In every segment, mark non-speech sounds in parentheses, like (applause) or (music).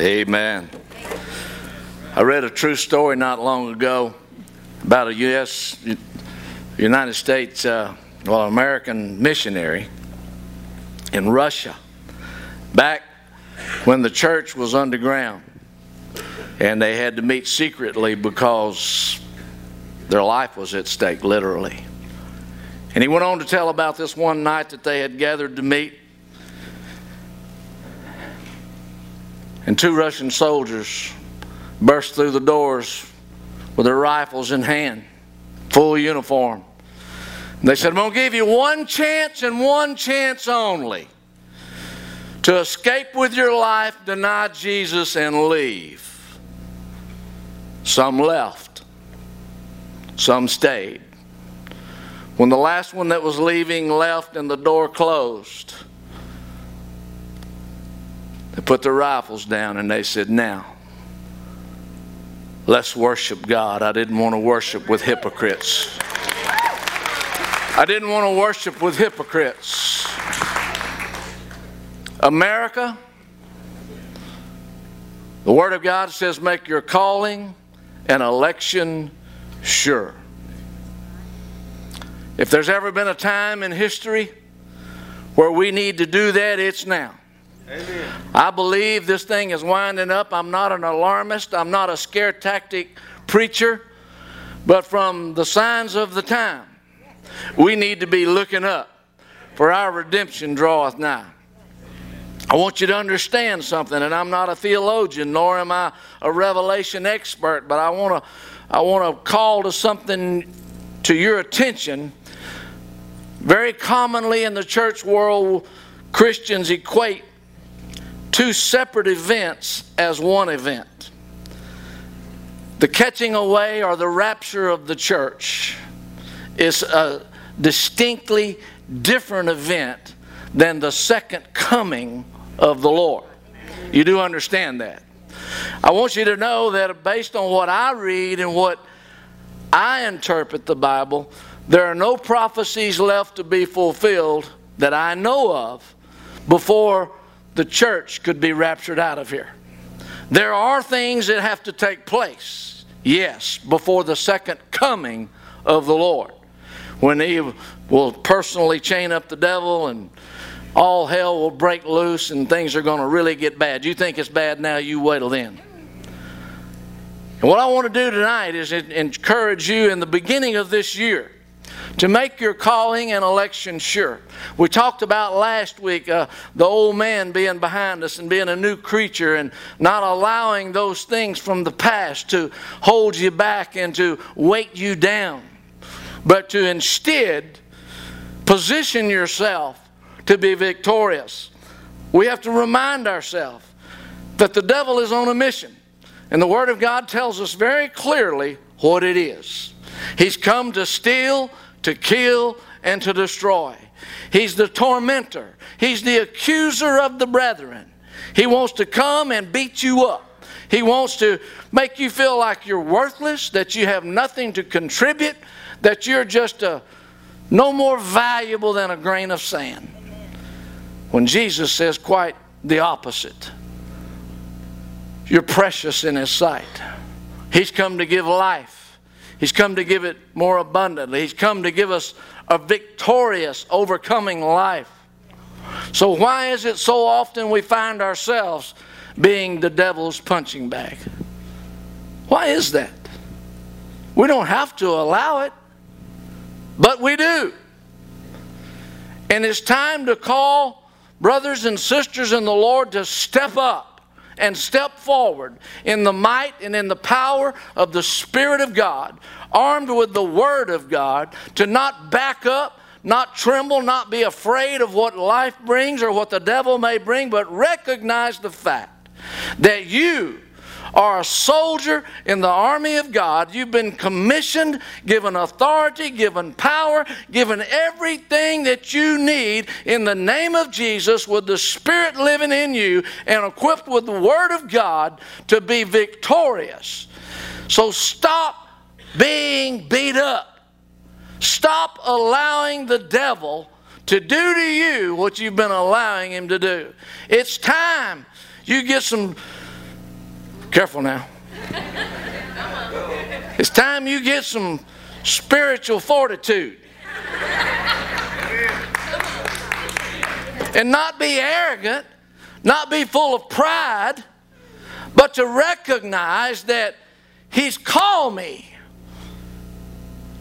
Amen. I read a true story not long ago about a U.S. United States, uh, well, American missionary in Russia back when the church was underground and they had to meet secretly because their life was at stake, literally. And he went on to tell about this one night that they had gathered to meet. And two Russian soldiers burst through the doors with their rifles in hand, full uniform. They said, I'm going to give you one chance and one chance only to escape with your life, deny Jesus, and leave. Some left, some stayed. When the last one that was leaving left and the door closed, they put their rifles down and they said, Now, let's worship God. I didn't want to worship with hypocrites. I didn't want to worship with hypocrites. America, the Word of God says, make your calling and election sure. If there's ever been a time in history where we need to do that, it's now. I believe this thing is winding up. I'm not an alarmist, I'm not a scare tactic preacher, but from the signs of the time, we need to be looking up, for our redemption draweth nigh. I want you to understand something, and I'm not a theologian, nor am I a revelation expert, but I want to I want to call to something to your attention very commonly in the church world, Christians equate two separate events as one event the catching away or the rapture of the church is a distinctly different event than the second coming of the Lord. You do understand that. I want you to know that based on what I read and what I interpret the Bible, there are no prophecies left to be fulfilled that I know of before the church could be raptured out of here. There are things that have to take place, yes, before the second coming of the Lord. When he will personally chain up the devil and all hell will break loose and things are going to really get bad. You think it's bad now, you wait till then. And what I want to do tonight is encourage you in the beginning of this year to make your calling and election sure. We talked about last week uh, the old man being behind us and being a new creature and not allowing those things from the past to hold you back and to weight you down, but to instead position yourself to be victorious. We have to remind ourselves that the devil is on a mission. And the Word of God tells us very clearly what it is. He's come to steal, to kill, and to destroy. He's the tormentor, he's the accuser of the brethren. He wants to come and beat you up. He wants to make you feel like you're worthless, that you have nothing to contribute, that you're just a, no more valuable than a grain of sand. When Jesus says quite the opposite. You're precious in His sight. He's come to give life He's come to give it more abundantly. He's come to give us a victorious, overcoming life. So, why is it so often we find ourselves being the devil's punching bag? Why is that? We don't have to allow it, but we do. And it's time to call brothers and sisters in the Lord to step up and step forward in the might and in the power of the Spirit of God, armed with the Word of God, to not back up, not tremble, not be afraid of what life brings or what the devil may bring, but recognize the fact that you are a soldier in the army of God. You've been commissioned, given authority, given power, given everything that you need in the name of Jesus with the Spirit living in you and equipped with the Word of God to be victorious. So stop being beat up. Stop allowing the devil to do to you what you've been allowing him to do. It's time you get some Careful now. It's time you get some spiritual fortitude. And not be arrogant, not be full of pride, but to recognize that He's called me.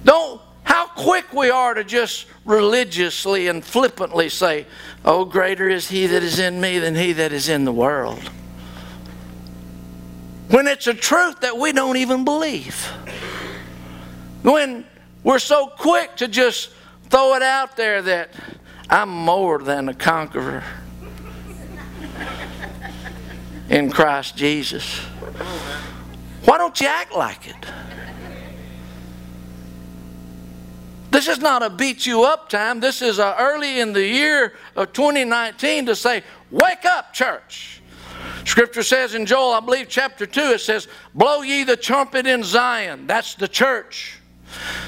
Don't, how quick we are to just religiously and flippantly say, Oh, greater is He that is in me than He that is in the world. When it's a truth that we don't even believe. When we're so quick to just throw it out there that I'm more than a conqueror in Christ Jesus. Why don't you act like it? This is not a beat you up time. This is early in the year of 2019 to say, Wake up, church. Scripture says in Joel, I believe chapter 2, it says, Blow ye the trumpet in Zion. That's the church.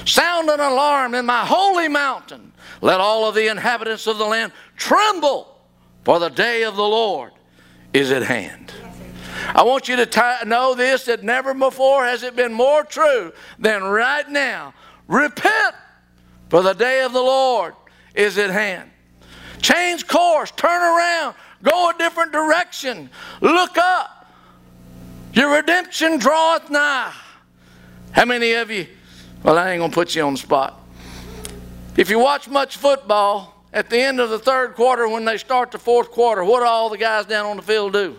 Sound an alarm in my holy mountain. Let all of the inhabitants of the land tremble, for the day of the Lord is at hand. I want you to know this that never before has it been more true than right now. Repent, for the day of the Lord is at hand. Change course, turn around, go a different direction, look up. Your redemption draweth nigh. How many of you well, I ain't going to put you on the spot. If you watch much football, at the end of the third quarter, when they start the fourth quarter, what do all the guys down on the field do?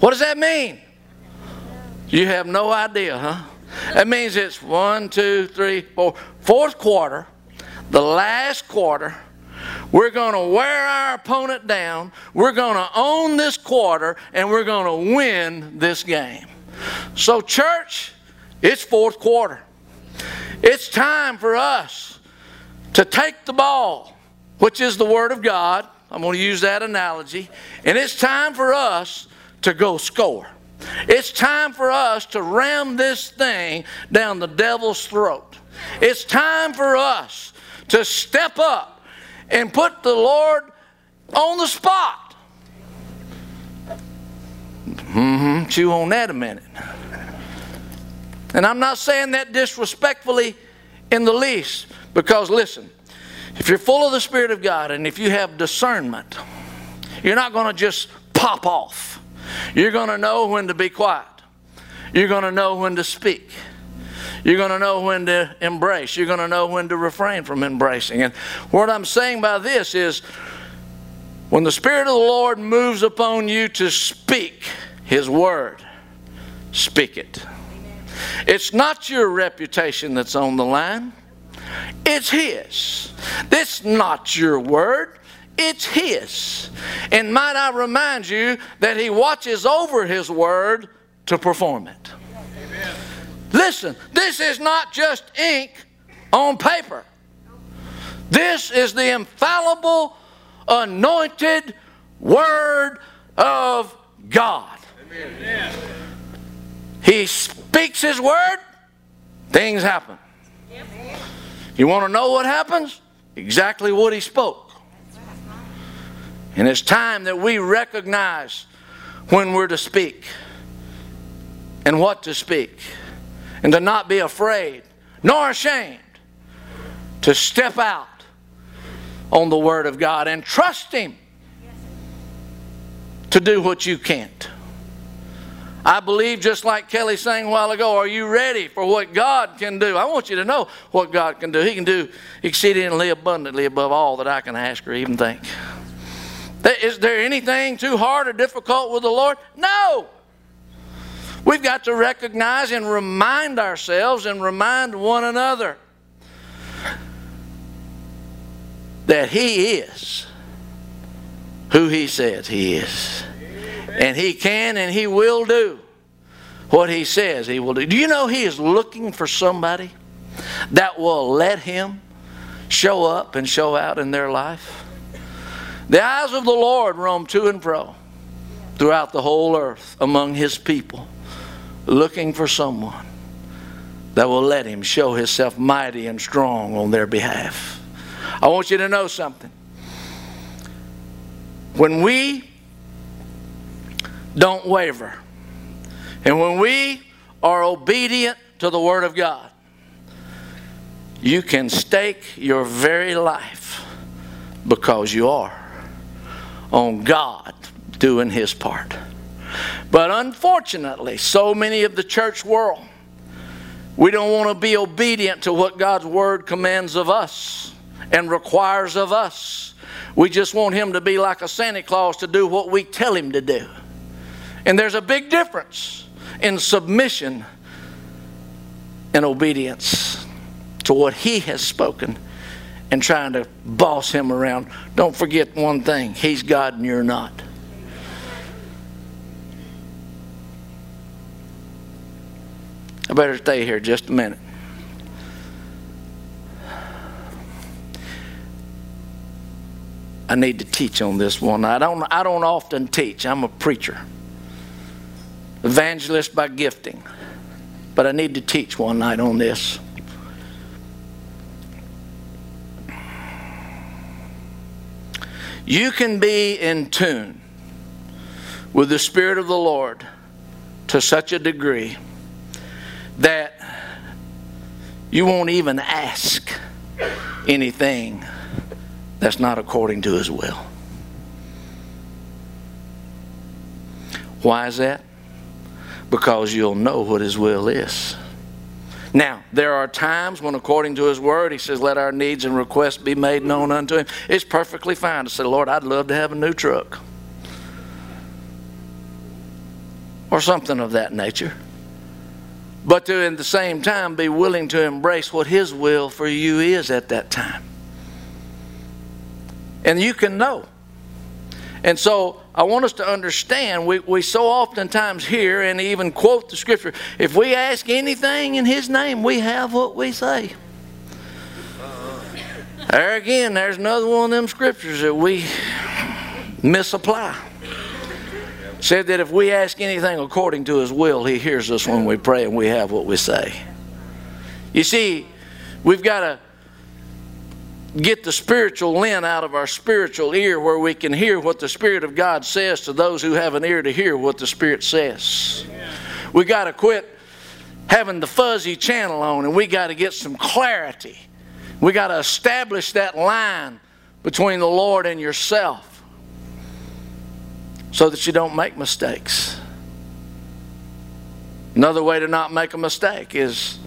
What does that mean? You have no idea, huh? That means it's one, two, three, four, fourth quarter, the last quarter. We're going to wear our opponent down. We're going to own this quarter, and we're going to win this game. So, church, it's fourth quarter. It's time for us to take the ball, which is the Word of God. I'm going to use that analogy. And it's time for us to go score. It's time for us to ram this thing down the devil's throat. It's time for us to step up and put the Lord on the spot. Mm-hmm. Chew on that a minute. And I'm not saying that disrespectfully in the least, because listen, if you're full of the Spirit of God and if you have discernment, you're not going to just pop off. You're going to know when to be quiet. You're going to know when to speak. You're going to know when to embrace. You're going to know when to refrain from embracing. And what I'm saying by this is when the Spirit of the Lord moves upon you to speak, his Word. Speak it. It's not your reputation that's on the line, it's His. This not your word, it's His. And might I remind you that He watches over His word to perform it. Amen. Listen, this is not just ink on paper. This is the infallible, anointed Word of God. He speaks His word, things happen. You want to know what happens? Exactly what He spoke. And it's time that we recognize when we're to speak and what to speak, and to not be afraid nor ashamed to step out on the Word of God and trust Him to do what you can't. I believe, just like Kelly sang a while ago, are you ready for what God can do? I want you to know what God can do. He can do exceedingly abundantly above all that I can ask or even think. Is there anything too hard or difficult with the Lord? No. We've got to recognize and remind ourselves and remind one another that He is who He says He is. And He can and He will do what He says He will do. Do you know He is looking for somebody that will let Him show up and show out in their life? The eyes of the Lord roam to and fro throughout the whole earth among His people, looking for someone that will let Him show Himself mighty and strong on their behalf. I want you to know something. When we don't waver. And when we are obedient to the Word of God, you can stake your very life because you are on God doing His part. But unfortunately, so many of the church world, we don't want to be obedient to what God's Word commands of us and requires of us. We just want Him to be like a Santa Claus to do what we tell Him to do. And there's a big difference in submission and obedience to what He has spoken and trying to boss Him around. Don't forget one thing He's God and you're not. I better stay here just a minute. I need to teach on this one. I don't, I don't often teach. I'm a preacher, evangelist by gifting. But I need to teach one night on this. You can be in tune with the Spirit of the Lord to such a degree that you won't even ask anything that's not according to His will. Why is that? Because you'll know what His will is. Now, there are times when, according to His Word, He says, Let our needs and requests be made known unto Him. It's perfectly fine to say, Lord, I'd love to have a new truck. Or something of that nature but to in the same time be willing to embrace what His will for you is at that time. And you can know. And so I want us to understand, we, we so oftentimes hear and even quote the scripture if we ask anything in His name, we have what we say. There again, there's another one of them scriptures that we misapply said that if we ask anything according to his will, he hears us when we pray and we have what we say. You see, we've got to get the spiritual lint out of our spiritual ear where we can hear what the Spirit of God says to those who have an ear to hear what the Spirit says. We got to quit having the fuzzy channel on and we got to get some clarity. We got to establish that line between the Lord and yourself so that you don't make mistakes. Another way to not make a mistake is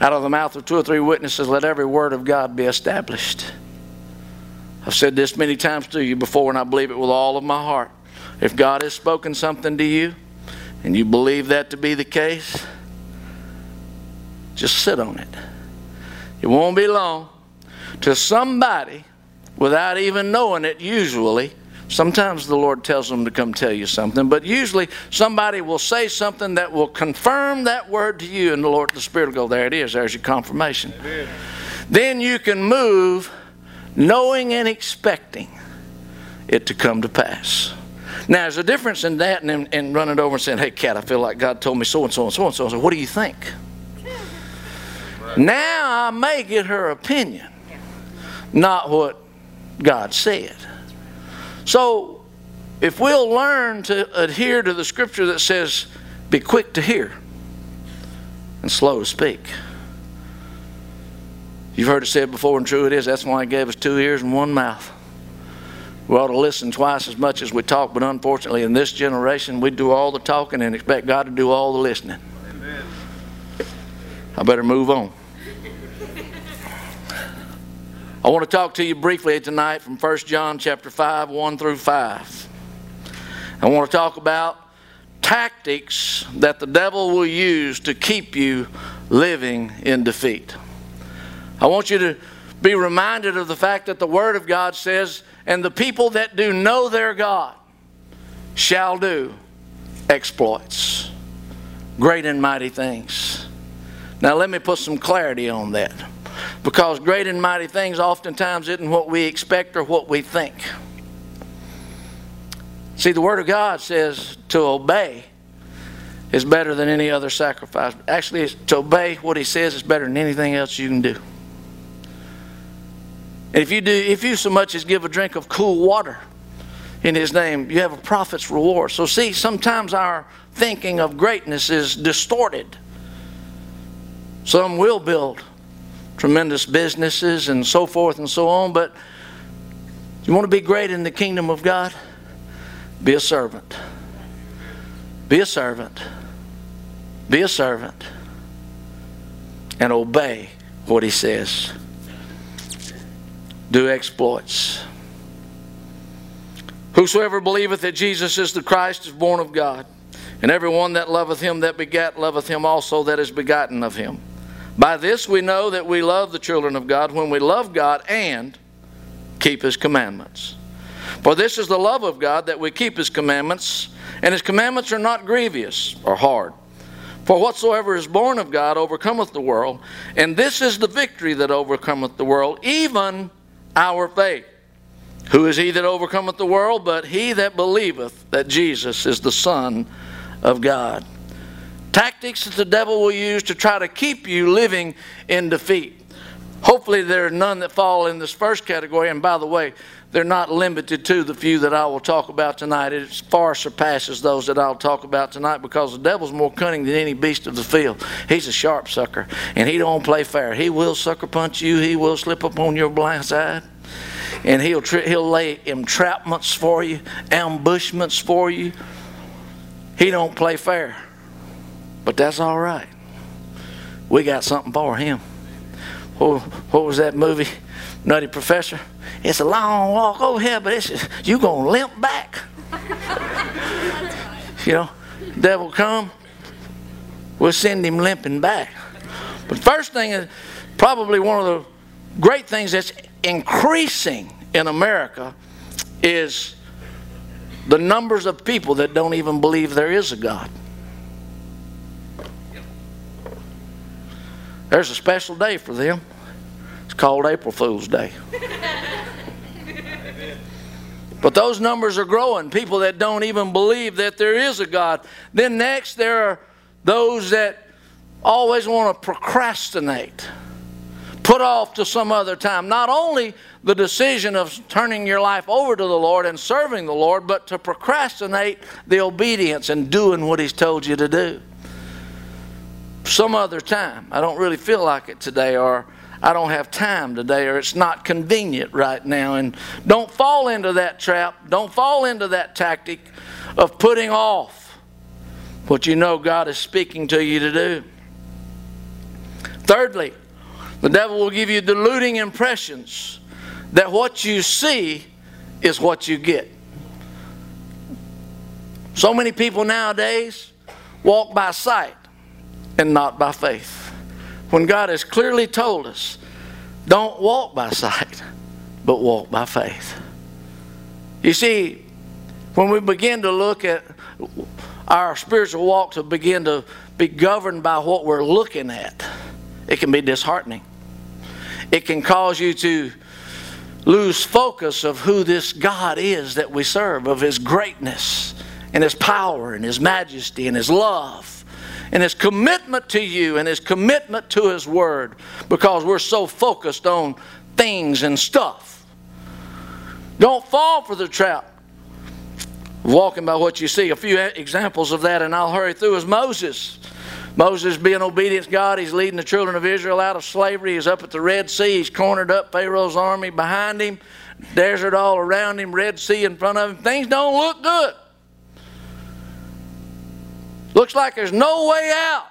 out of the mouth of two or three witnesses, let every word of God be established. I've said this many times to you before, and I believe it with all of my heart. If God has spoken something to you and you believe that to be the case, just sit on it. It won't be long till somebody, without even knowing it, usually, Sometimes the Lord tells them to come tell you something, but usually somebody will say something that will confirm that word to you, and the Lord, the Spirit will go, There it is, there's your confirmation. Amen. Then you can move knowing and expecting it to come to pass. Now, there's a difference in that and, and running over and saying, Hey, cat, I feel like God told me so and so and so and so. So, what do you think? Now I may get her opinion, not what God said. So, if we'll learn to adhere to the scripture that says, be quick to hear and slow to speak. You've heard it said before, and true it is. That's why He gave us two ears and one mouth. We ought to listen twice as much as we talk, but unfortunately, in this generation, we do all the talking and expect God to do all the listening. Amen. I better move on. I want to talk to you briefly tonight from 1 John chapter 5, 1 through 5. I want to talk about tactics that the devil will use to keep you living in defeat. I want you to be reminded of the fact that the Word of God says, and the people that do know their God shall do exploits, great and mighty things. Now, let me put some clarity on that. Because great and mighty things oftentimes isn't what we expect or what we think. See, the Word of God says to obey is better than any other sacrifice. Actually, to obey what He says is better than anything else you can do. If you do, if you so much as give a drink of cool water in his name, you have a prophet's reward. So, see, sometimes our thinking of greatness is distorted. Some will build tremendous businesses and so forth and so on, but you want to be great in the kingdom of God? Be a servant. Be a servant. Be a servant. And obey what he says. Do exploits. Whosoever believeth that Jesus is the Christ is born of God. And every one that loveth him that begat loveth him also that is begotten of him. By this we know that we love the children of God when we love God and keep his commandments. For this is the love of God that we keep his commandments, and his commandments are not grievous or hard. For whatsoever is born of God overcometh the world, and this is the victory that overcometh the world, even our faith. Who is he that overcometh the world but he that believeth that Jesus is the Son of God? Tactics that the devil will use to try to keep you living in defeat. Hopefully, there are none that fall in this first category. And by the way, they're not limited to the few that I will talk about tonight. It far surpasses those that I'll talk about tonight because the devil's more cunning than any beast of the field. He's a sharp sucker, and he don't play fair. He will sucker punch you. He will slip up on your blind side and he'll, he'll lay entrapments for you, ambushments for you. He don't play fair. But that's all right. We got something for him. What, what was that movie? Nutty Professor? It's a long walk over here, but it's you gonna limp back. (laughs) you know, devil come, we'll send him limping back. But first thing is probably one of the great things that's increasing in America is the numbers of people that don't even believe there is a God. There's a special day for them. It's called April Fool's Day. But those numbers are growing. People that don't even believe that there is a God. Then next, there are those that always want to procrastinate put off to some other time. Not only the decision of turning your life over to the Lord and serving the Lord, but to procrastinate the obedience and doing what He's told you to do. Some other time. I don't really feel like it today, or I don't have time today, or it's not convenient right now. And don't fall into that trap. Don't fall into that tactic of putting off what you know God is speaking to you to do. Thirdly, the devil will give you deluding impressions that what you see is what you get. So many people nowadays walk by sight and not by faith. When God has clearly told us, don't walk by sight, but walk by faith. You see, when we begin to look at our spiritual walk to begin to be governed by what we're looking at, it can be disheartening. It can cause you to lose focus of who this God is that we serve, of His greatness and His power and His majesty and His love and His commitment to you and His commitment to His Word because we're so focused on things and stuff. Don't fall for the trap. Walking by what you see. A few examples of that, and I'll hurry through, is Moses. Moses being obedient to God, he's leading the children of Israel out of slavery. He's up at the Red Sea. He's cornered up Pharaoh's army behind him, desert all around him, Red Sea in front of him. Things don't look good. Looks like there's no way out.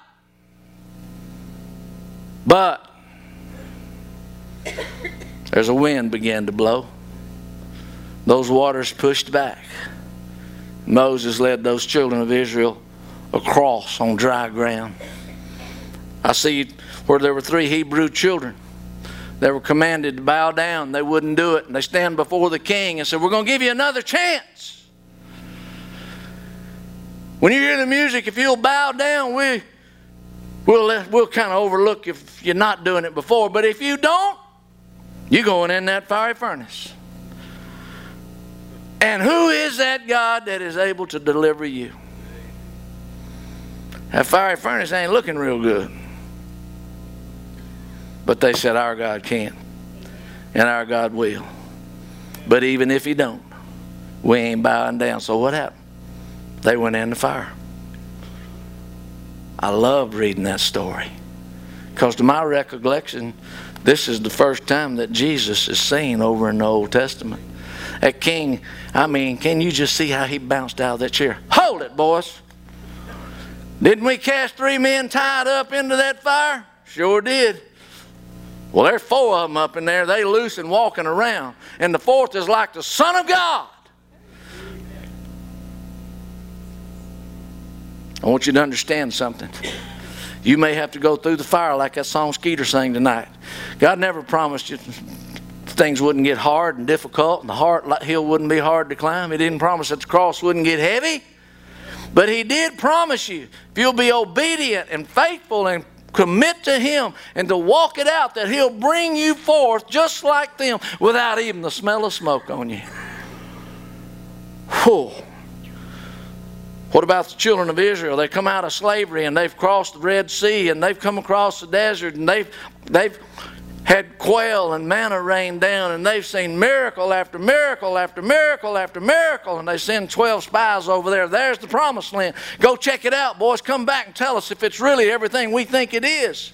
But there's a wind began to blow. Those waters pushed back. Moses led those children of Israel across on dry ground. I see where there were three Hebrew children. They were commanded to bow down. They wouldn't do it. And they stand before the king and said, We're going to give you another chance. When you hear the music, if you'll bow down, we, we'll, we'll kind of overlook if you're not doing it before. But if you don't, you're going in that fiery furnace. And who is that God that is able to deliver you? That fiery furnace ain't looking real good. But they said, Our God can. And our God will. But even if He don't, We ain't bowing down. So what happened? They went in the fire. I loved reading that story. Because to my recollection, this is the first time that Jesus is seen over in the Old Testament. That king, I mean, can you just see how he bounced out of that chair? Hold it, boys. Didn't we cast three men tied up into that fire? Sure did. Well, there's four of them up in there. They loose and walking around. And the fourth is like the Son of God. I want you to understand something. You may have to go through the fire like that song Skeeter sang tonight. God never promised you things wouldn't get hard and difficult and the hard hill wouldn't be hard to climb. He didn't promise that the cross wouldn't get heavy. But He did promise you if you'll be obedient and faithful and commit to Him and to walk it out, that He'll bring you forth just like them without even the smell of smoke on you. Whew. What about the children of Israel? They come out of slavery and they've crossed the Red Sea and they've come across the desert and they've they've had quail and manna rain down, and they've seen miracle after miracle after miracle after miracle, and they send 12 spies over there. There's the promised land. Go check it out, boys. Come back and tell us if it's really everything we think it is.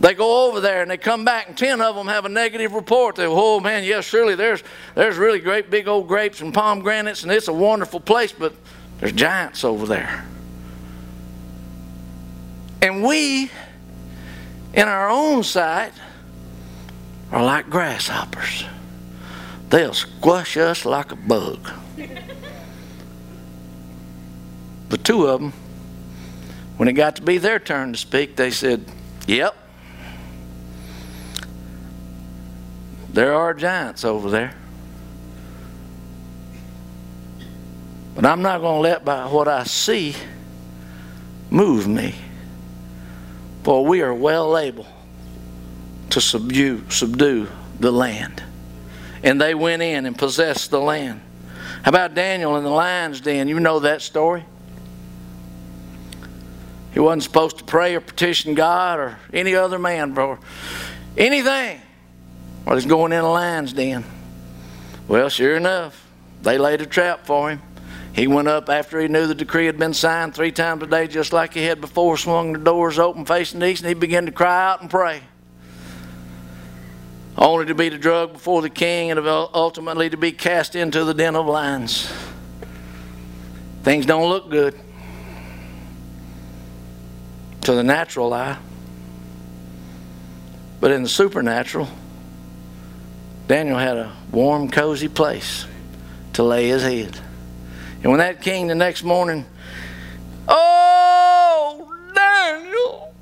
They go over there and they come back, and 10 of them have a negative report. They, go, oh man, yes, surely there's, there's really great big old grapes and pomegranates, and it's a wonderful place, but there's giants over there. And we, in our own sight, are like grasshoppers. They'll squash us like a bug. But two of them, when it got to be their turn to speak, they said, Yep, there are giants over there. But I'm not going to let by what I see move me. For we are well able to subdue, subdue the land. And they went in and possessed the land. How about Daniel in the lion's den? You know that story. He wasn't supposed to pray or petition God or any other man for anything while he's going in a lion's den. Well, sure enough, they laid a trap for him. He went up after he knew the decree had been signed three times a day, just like he had before, swung the doors open facing the east, and he began to cry out and pray only to be drugged before the king and ultimately to be cast into the den of lions. Things don't look good to the natural eye, but in the supernatural, Daniel had a warm, cozy place to lay his head. And when that came the next morning, oh, Daniel,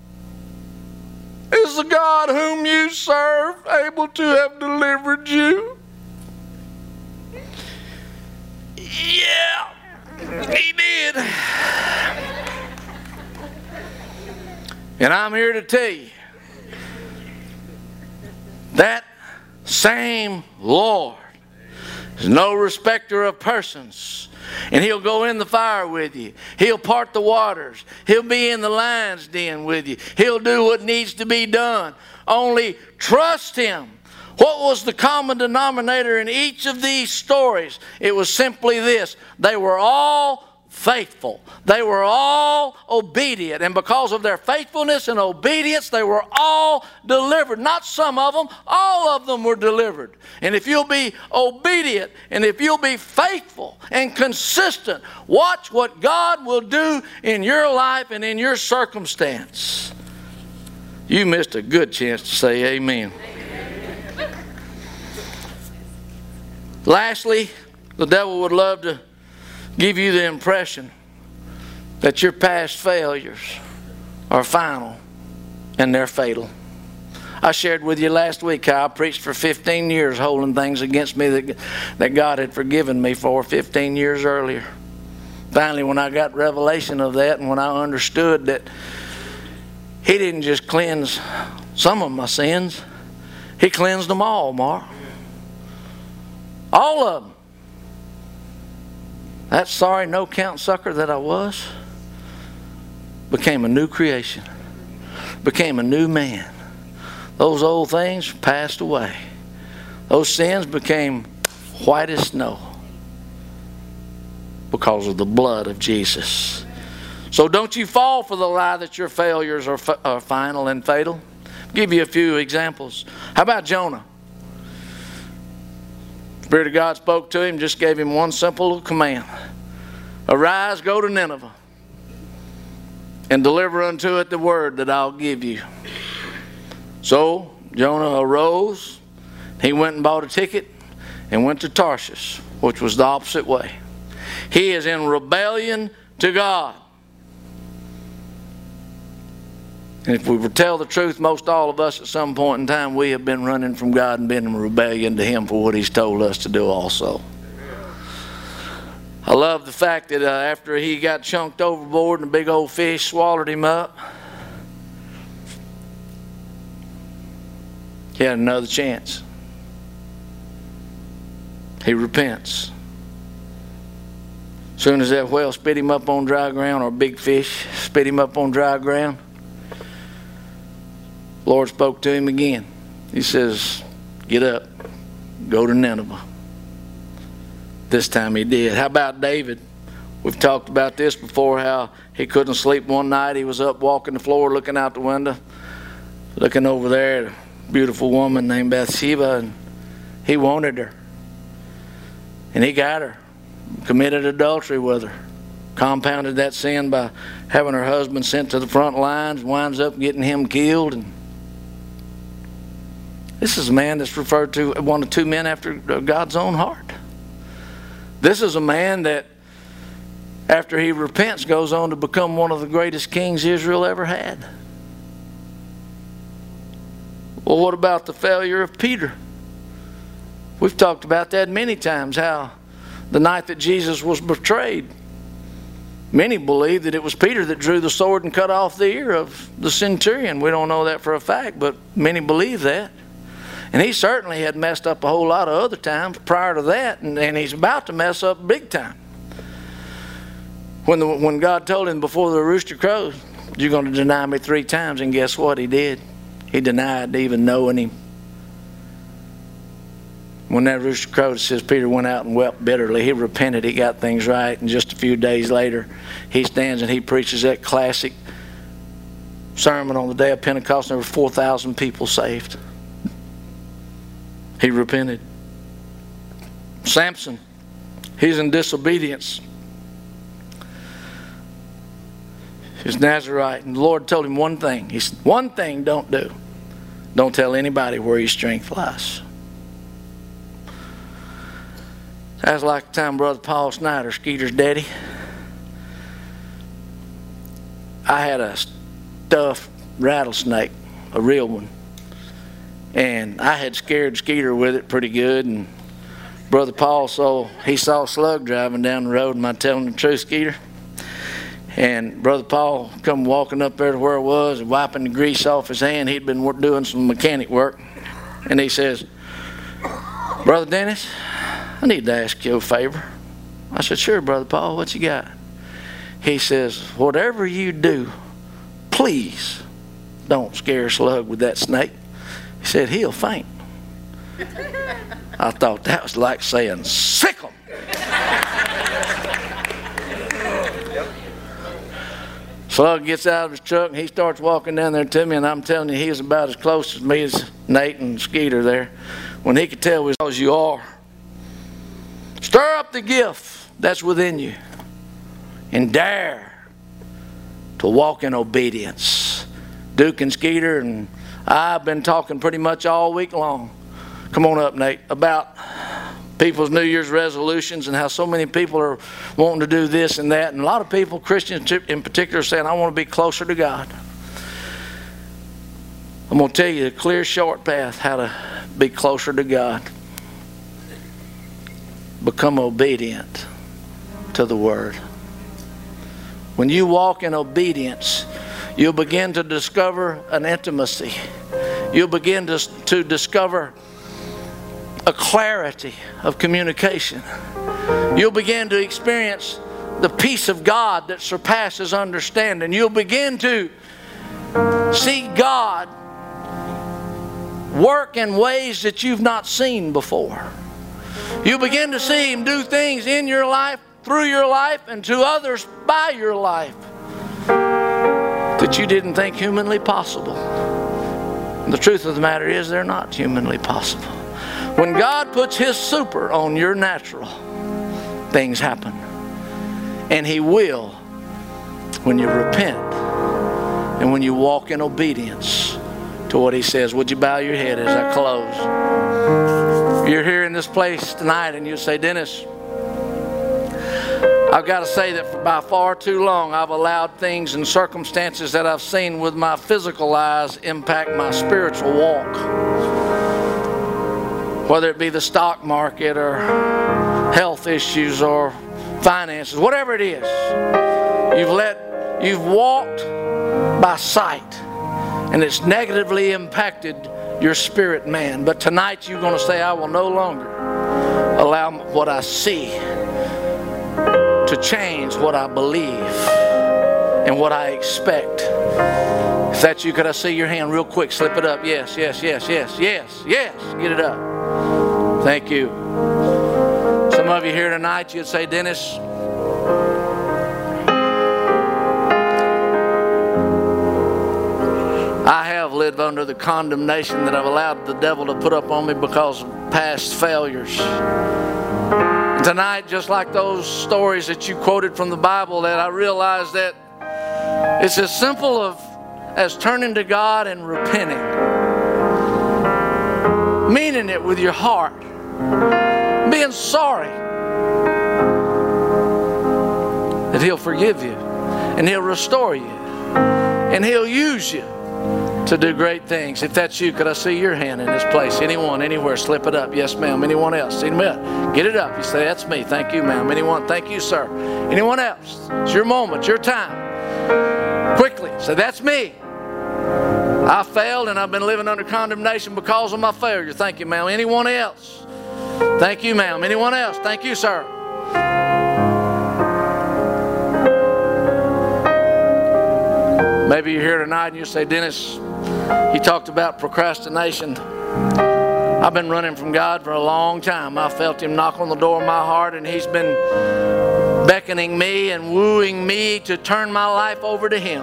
is the God whom you serve able to have delivered you? Yeah, he did. And I'm here to tell you that same Lord is no respecter of persons. And he'll go in the fire with you. He'll part the waters. He'll be in the lion's den with you. He'll do what needs to be done. Only trust him. What was the common denominator in each of these stories? It was simply this they were all faithful. They were all obedient. And because of their faithfulness and obedience, they were all delivered. Not some of them, all of them were delivered. And if you'll be obedient and if you'll be faithful and consistent, watch what God will do in your life and in your circumstance. You missed a good chance to say amen. Lastly, the devil would love to give you the impression that your past failures are final and they're fatal. I shared with you last week how I preached for 15 years holding things against me that, that God had forgiven me for 15 years earlier. Finally, when I got revelation of that and when I understood that He didn't just cleanse some of my sins, He cleansed them all, Mark. All of them. That sorry, no count sucker that I was became a new creation, became a new man. Those old things passed away. Those sins became white as snow. because of the blood of Jesus. So don't you fall for the lie that your failures are, are final and fatal. I'll give you a few examples. How about Jonah? Spirit of God spoke to him, just gave him one simple command Arise, go to Nineveh, and deliver unto it the word that I'll give you. So Jonah arose, he went and bought a ticket and went to Tarshish, which was the opposite way. He is in rebellion to God. And if we were to tell the truth, most all of us at some point in time, we have been running from God and been in rebellion to Him for what He's told us to do also. I love the fact that uh, after he got chunked overboard and a big old fish swallowed him up, he had another chance. He repents. Soon as that whale spit him up on dry ground, or big fish spit him up on dry ground, Lord spoke to him again. He says, Get up, go to Nineveh. This time he did. How about David? We've talked about this before how he couldn't sleep one night. He was up walking the floor looking out the window, looking over there at a beautiful woman named Bathsheba, and he wanted her. And he got her, committed adultery with her, compounded that sin by having her husband sent to the front lines, winds up getting him killed. And this is a man that's referred to one of two men after uh, God's own heart. This is a man that, after he repents, goes on to become one of the greatest kings Israel ever had. Well, what about the failure of Peter? We've talked about that many times, how the night that Jesus was betrayed, many believe that it was Peter that drew the sword and cut off the ear of the centurion. We don't know that for a fact, but many believe that. And he certainly had messed up a whole lot of other times prior to that, and, and he's about to mess up big time. When, the, when God told him before the rooster crows, You're going to deny me three times, and guess what? He did. He denied even knowing him. When that rooster crowed, says Peter went out and wept bitterly. He repented, he got things right, and just a few days later, he stands and he preaches that classic sermon on the day of Pentecost, and there were 4,000 people saved. He repented. Samson, he's in disobedience. He's Nazarite, and the Lord told him one thing. He said, One thing don't do. Don't tell anybody where your strength lies. That's like the time Brother Paul Snyder, Skeeter's daddy. I had a stuffed rattlesnake, a real one. And I had scared Skeeter with it pretty good. And Brother Paul saw, he saw slug driving down the road. Am I telling the truth, Skeeter? And Brother Paul come walking up there to where I was, wiping the grease off his hand. He'd been doing some mechanic work. And he says, Brother Dennis, I need to ask you a favor. I said, Sure, Brother Paul, what you got? He says, Whatever you do, please don't scare slug with that snake. He said, He'll faint. I thought that was like saying, Sick him. Slug gets out of his truck and he starts walking down there to me, and I'm telling you, he's about as close to me as Nate and Skeeter there. When he could tell as you are. Stir up the gift that's within you and dare to walk in obedience. Duke and Skeeter and I've been talking pretty much all week long. Come on up, Nate, about people's New Year's resolutions and how so many people are wanting to do this and that. And a lot of people, Christians in particular, saying, I want to be closer to God. I'm going to tell you a clear, short path how to be closer to God. Become obedient to the Word. When you walk in obedience, You'll begin to discover an intimacy. You'll begin to, to discover a clarity of communication. You'll begin to experience the peace of God that surpasses understanding. You'll begin to see God work in ways that you've not seen before. You'll begin to see Him do things in your life through your life and to others by your life that you didn't think humanly possible. The truth of the matter is, they're not humanly possible. When God puts His super on your natural, things happen. And He will when you repent and when you walk in obedience to what He says. Would you bow your head as I close? You're here in this place tonight and you say, Dennis, I've got to say that for by far too long I've allowed things and circumstances that I've seen with my physical eyes impact my spiritual walk. Whether it be the stock market or health issues or finances, whatever it is, you've let you've walked by sight and it's negatively impacted your spirit man. But tonight you're going to say, I will no longer allow what I see to change what I believe and what I expect. If that's you, could I see your hand real quick? Slip it up. Yes, yes, yes, yes, yes, yes. Get it up. Thank you. Some of you here tonight, you'd say, Dennis, I have lived under the condemnation that I've allowed the devil to put up on me because of past failures. Tonight, just like those stories that you quoted from the Bible, that I realize that it's as simple of, as turning to God and repenting, meaning it with your heart, being sorry that He'll forgive you and He'll restore you and He'll use you to do great things. If that's you, could I see your hand in this place? Anyone, anywhere, slip it up. Yes, ma'am. Anyone else? See Anyone? Get it up. You say, That's me. Thank you, ma'am. Anyone? Thank you, sir. Anyone else? It's your moment, your time. Quickly. Say, That's me. I failed and I've been living under condemnation because of my failure. Thank you, ma'am. Anyone else? Thank you, ma'am. Anyone else? Thank you, sir. Maybe you're here tonight and you say, Dennis, he talked about procrastination. I've been running from God for a long time. I felt Him knock on the door of my heart, and He's been beckoning me and wooing me to turn my life over to Him.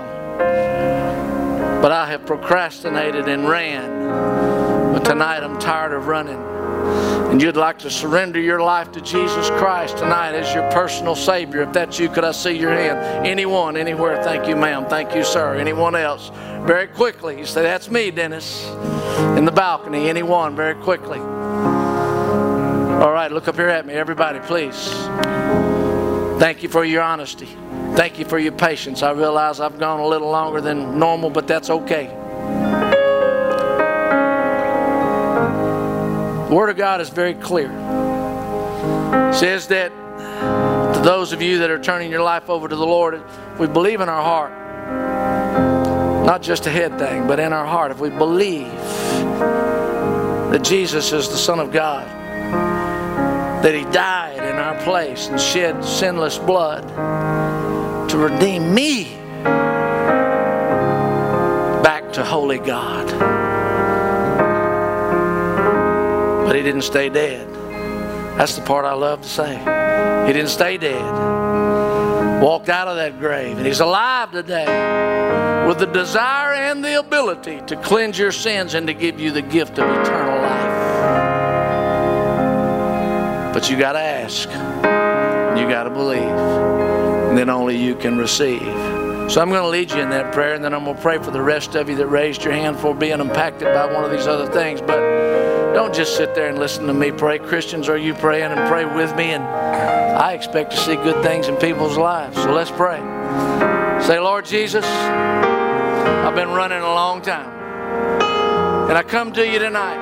But I have procrastinated and ran. But tonight I'm tired of running and you'd like to surrender your life to Jesus Christ tonight as your personal Savior, if that's you, could I see your hand? Anyone, anywhere? Thank you, ma'am. Thank you, sir. Anyone else? Very quickly. You say, That's me, Dennis. In the balcony. Anyone? Very quickly. All right, look up here at me. Everybody, please. Thank you for your honesty. Thank you for your patience. I realize I've gone a little longer than normal, but that's okay. The Word of God is very clear. It says that to those of you that are turning your life over to the Lord, we believe in our heart, not just a head thing, but in our heart, if we believe that Jesus is the Son of God, that He died in our place and shed sinless blood to redeem me back to holy God. But he didn't stay dead. That's the part I love to say. He didn't stay dead. Walked out of that grave. And he's alive today with the desire and the ability to cleanse your sins and to give you the gift of eternal life. But you got to ask. You got to believe. And then only you can receive. So I'm going to lead you in that prayer, and then I'm going to pray for the rest of you that raised your hand for being impacted by one of these other things. But don't just sit there and listen to me pray. Christians, are you praying and pray with me? And I expect to see good things in people's lives. So let's pray. Say, Lord Jesus, I've been running a long time. And I come to you tonight.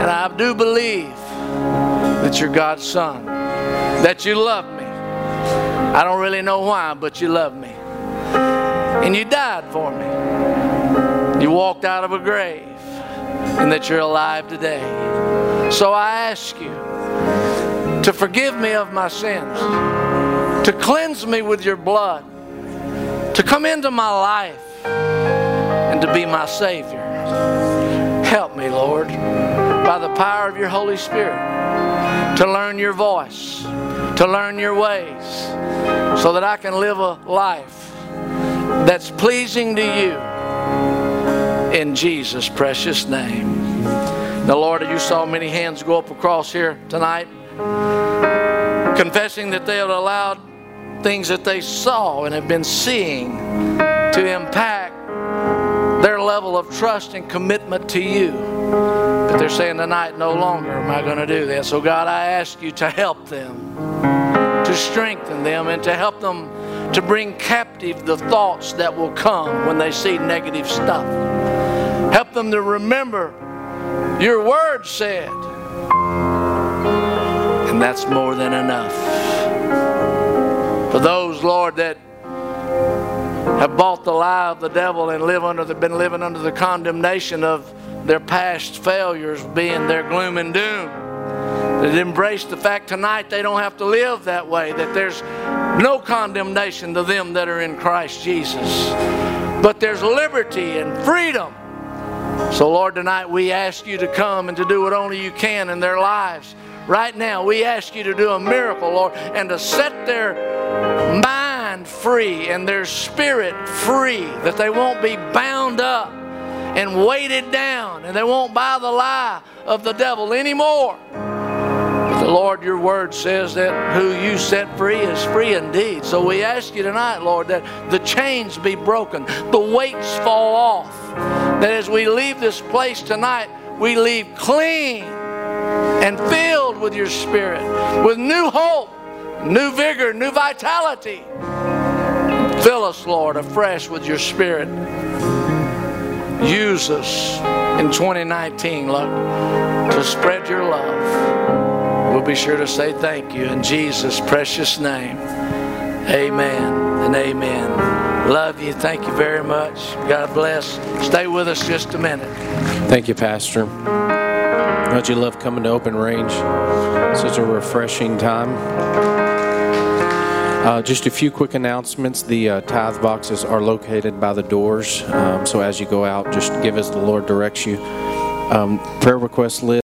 And I do believe that you're God's Son, that you love me I don't really know why, but you love me. And you died for me. You walked out of a grave, and that you're alive today. So I ask you to forgive me of my sins, to cleanse me with your blood, to come into my life, and to be my Savior. Help me, Lord, by the power of your Holy Spirit, to learn your voice to learn your ways so that I can live a life that's pleasing to you in Jesus' precious name. Now, Lord, you saw many hands go up across here tonight, confessing that they had allowed things that they saw and have been seeing to impact their level of trust and commitment to you. But they're saying tonight, no longer am I going to do that. So, God, I ask you to help them, to strengthen them, and to help them to bring captive the thoughts that will come when they see negative stuff. Help them to remember your word said. And that's more than enough. For those, Lord, that have bought the lie of the devil and live under the, been living under the condemnation of their past failures being their gloom and doom. That embrace the fact tonight they don't have to live that way, that there's no condemnation to them that are in Christ Jesus. But there's liberty and freedom. So, Lord, tonight we ask you to come and to do what only you can in their lives. Right now, we ask you to do a miracle, Lord, and to set their mind free and their spirit free, that they won't be bound up and weighted down, and they won't buy the lie of the devil anymore. But the Lord, your word says that who you set free is free indeed. So we ask you tonight, Lord, that the chains be broken, the weights fall off, that as we leave this place tonight, we leave clean and filled with your spirit, with new hope, new vigor, new vitality. Fill us, Lord, afresh with your spirit. Use us in 2019, Lord, to spread your love. We'll be sure to say thank you in Jesus' precious name. Amen and amen. Love you. Thank you very much. God bless. Stay with us just a minute. Thank you, Pastor. Don't you love coming to Open Range? Such a refreshing time. Uh, just a few quick announcements. The uh, tithe boxes are located by the doors. Um, so as you go out, just give as the Lord directs you. Um, prayer request list.